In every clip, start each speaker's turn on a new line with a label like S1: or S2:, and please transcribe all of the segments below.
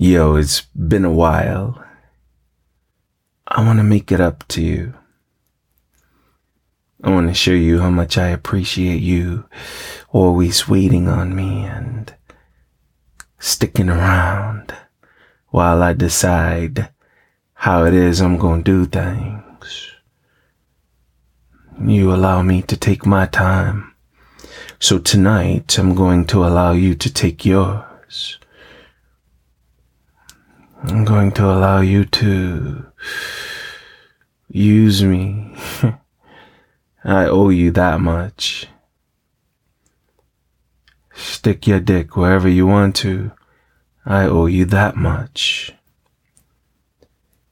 S1: Yo, it's been a while. I want to make it up to you. I want to show you how much I appreciate you always waiting on me and sticking around while I decide how it is I'm going to do things. You allow me to take my time. So tonight I'm going to allow you to take yours. I'm going to allow you to use me. I owe you that much. Stick your dick wherever you want to. I owe you that much.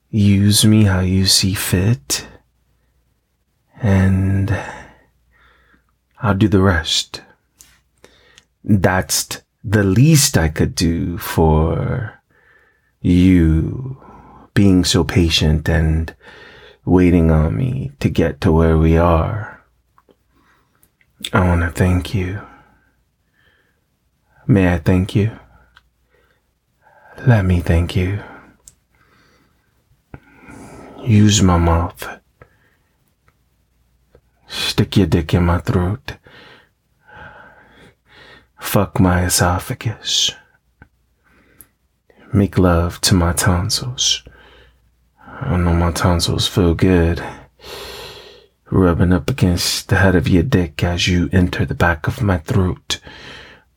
S1: Use me how you see fit. And I'll do the rest. That's the least I could do for you being so patient and waiting on me to get to where we are. I want to thank you. May I thank you? Let me thank you. Use my mouth. Stick your dick in my throat. Fuck my esophagus. Make love to my tonsils. I know my tonsils feel good. Rubbing up against the head of your dick as you enter the back of my throat.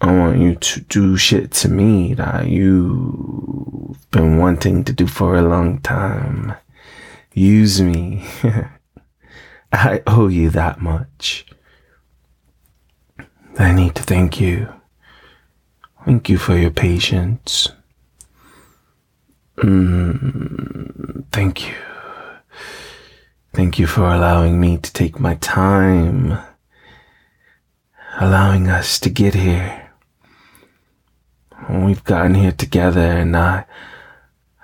S1: I want you to do shit to me that you've been wanting to do for a long time. Use me. I owe you that much. I need to thank you. Thank you for your patience. Mm, thank you. Thank you for allowing me to take my time, allowing us to get here. We've gotten here together, and I,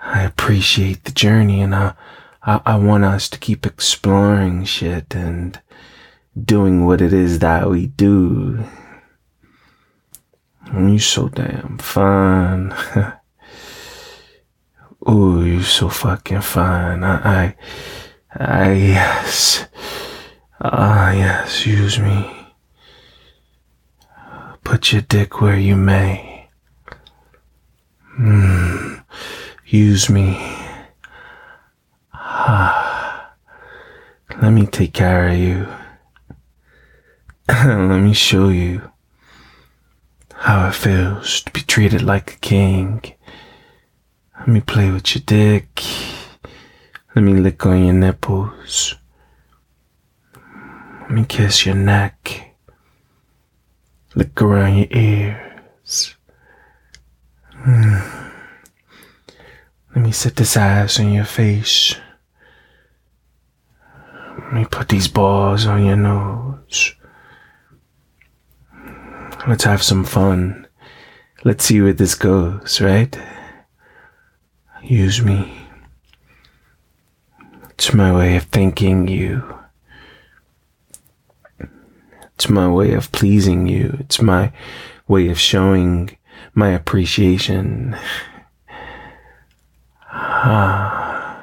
S1: I appreciate the journey, and I, I, I want us to keep exploring shit and doing what it is that we do. You're so damn fun. Ooh, you're so fucking fine. I, I, I yes. Ah, yes, use me. Put your dick where you may. Mm, use me. Ah, let me take care of you. let me show you how it feels to be treated like a king. Let me play with your dick. Let me lick on your nipples. Let me kiss your neck. Lick around your ears. Mm. Let me set this ass on your face. Let me put these balls on your nose. Let's have some fun. Let's see where this goes, right? Use me. It's my way of thanking you. It's my way of pleasing you. It's my way of showing my appreciation. I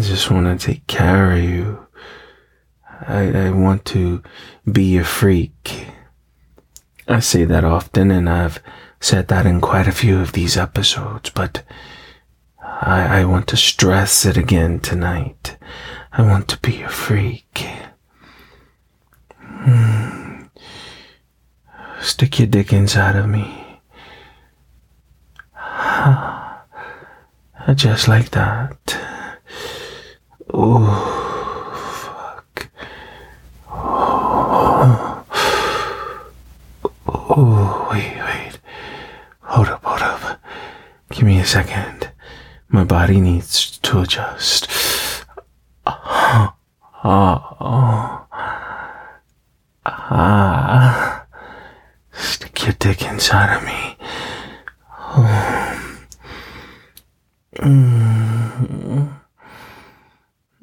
S1: just want to take care of you. I, I want to be a freak. I say that often, and I've said that in quite a few of these episodes, but I, I want to stress it again tonight. I want to be a freak. Hmm. Stick your dick inside of me. Just like that. Oh, fuck. Oh, oh, wait, wait. Hold up, hold up. Give me a second. My body needs to adjust. Ah, ah, ah. Stick your dick inside of me. Oh.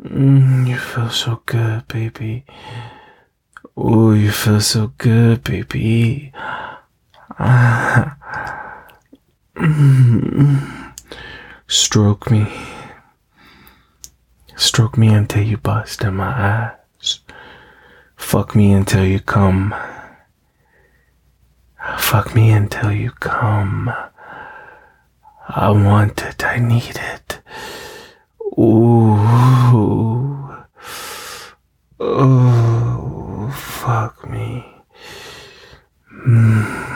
S1: You feel so good, baby. Oh, you feel so good, baby. Ah. Stroke me. Stroke me until you bust in my ass. Fuck me until you come. Fuck me until you come. I want it. I need it. Ooh. Oh, fuck me. Mm.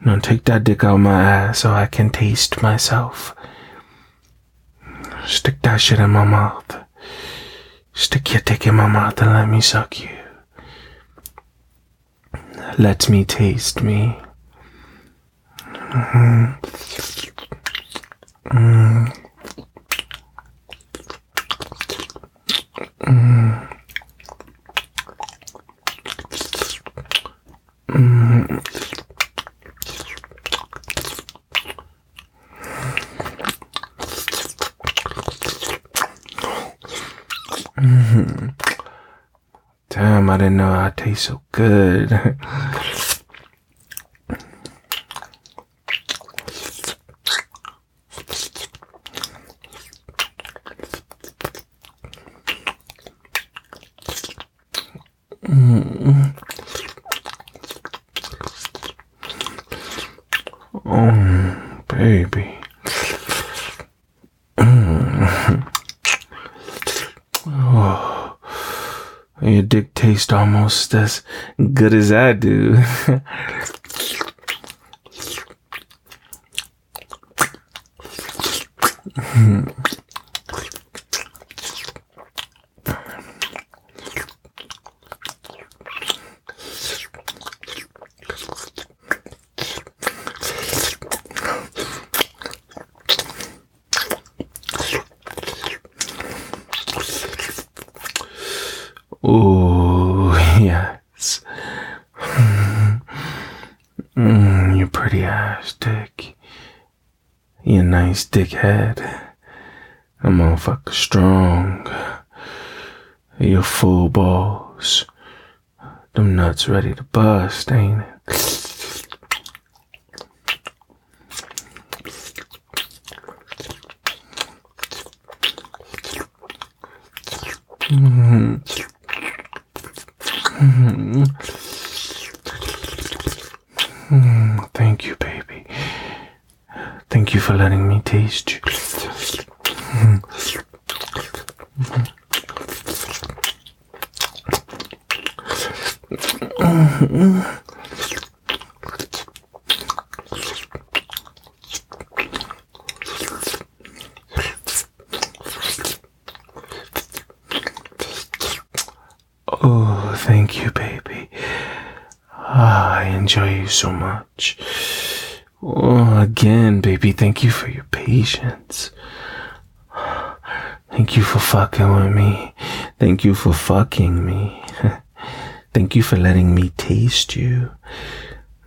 S1: Now take that dick out my ass so I can taste myself. Stick that shit in my mouth. Stick your dick in my mouth and let me suck you. Let me taste me. Mm. Mm. Mm. I didn't know I taste so good. your dick tastes almost as good as I do. Oh, yes. Mm, ass dick. You nice dickhead. A motherfucker strong. You full balls. Them nuts ready to bust, ain't it? Mhm. Mhm. Mm, Thank you, baby. Thank you for letting me taste you. Oh, thank you, baby. Ah, I enjoy you so much. Oh, again, baby, thank you for your patience. Thank you for fucking with me. Thank you for fucking me. Thank you for letting me taste you.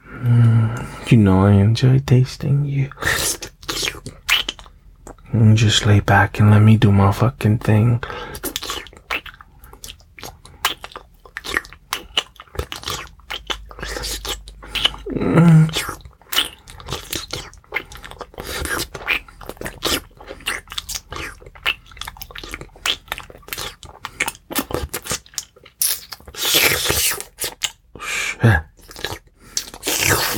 S1: Mm, you know I enjoy tasting you. Just lay back and let me do my fucking thing. Oh,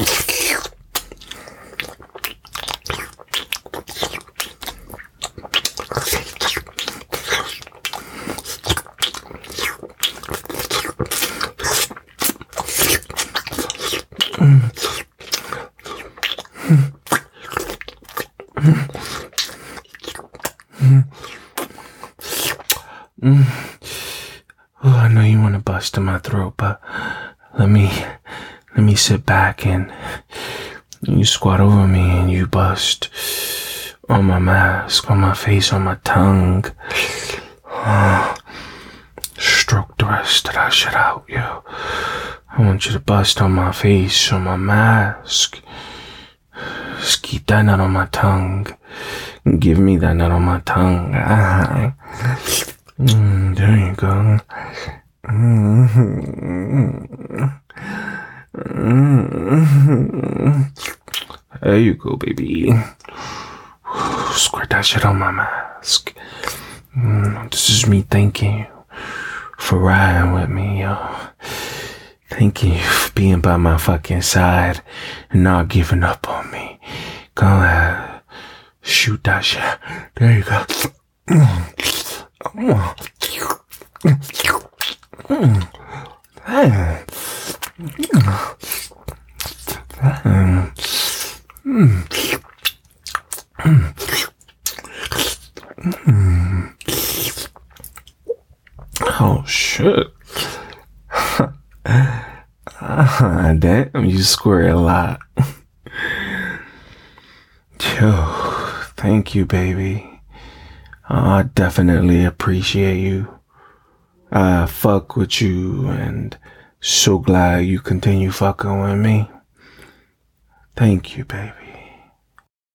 S1: I know you want to bust in my throat, but let me let me sit back and you squat over me and you bust on my mask, on my face, on my tongue. Stroke the rest that shit out, yo. I want you to bust on my face, on my mask. Just keep that nut on my tongue. Give me that nut on my tongue. Mm, there you go. There you go, baby. Squirt that shit on my mask. Mm, this is me thanking you for riding with me, yo. Thank you for being by my fucking side and not giving up on me. Go ahead. Shoot that shit. There you go. Oh shit. Damn, you squirt a lot. Yo, thank you, baby. I definitely appreciate you. I fuck with you and so glad you continue fucking with me. Thank you, baby.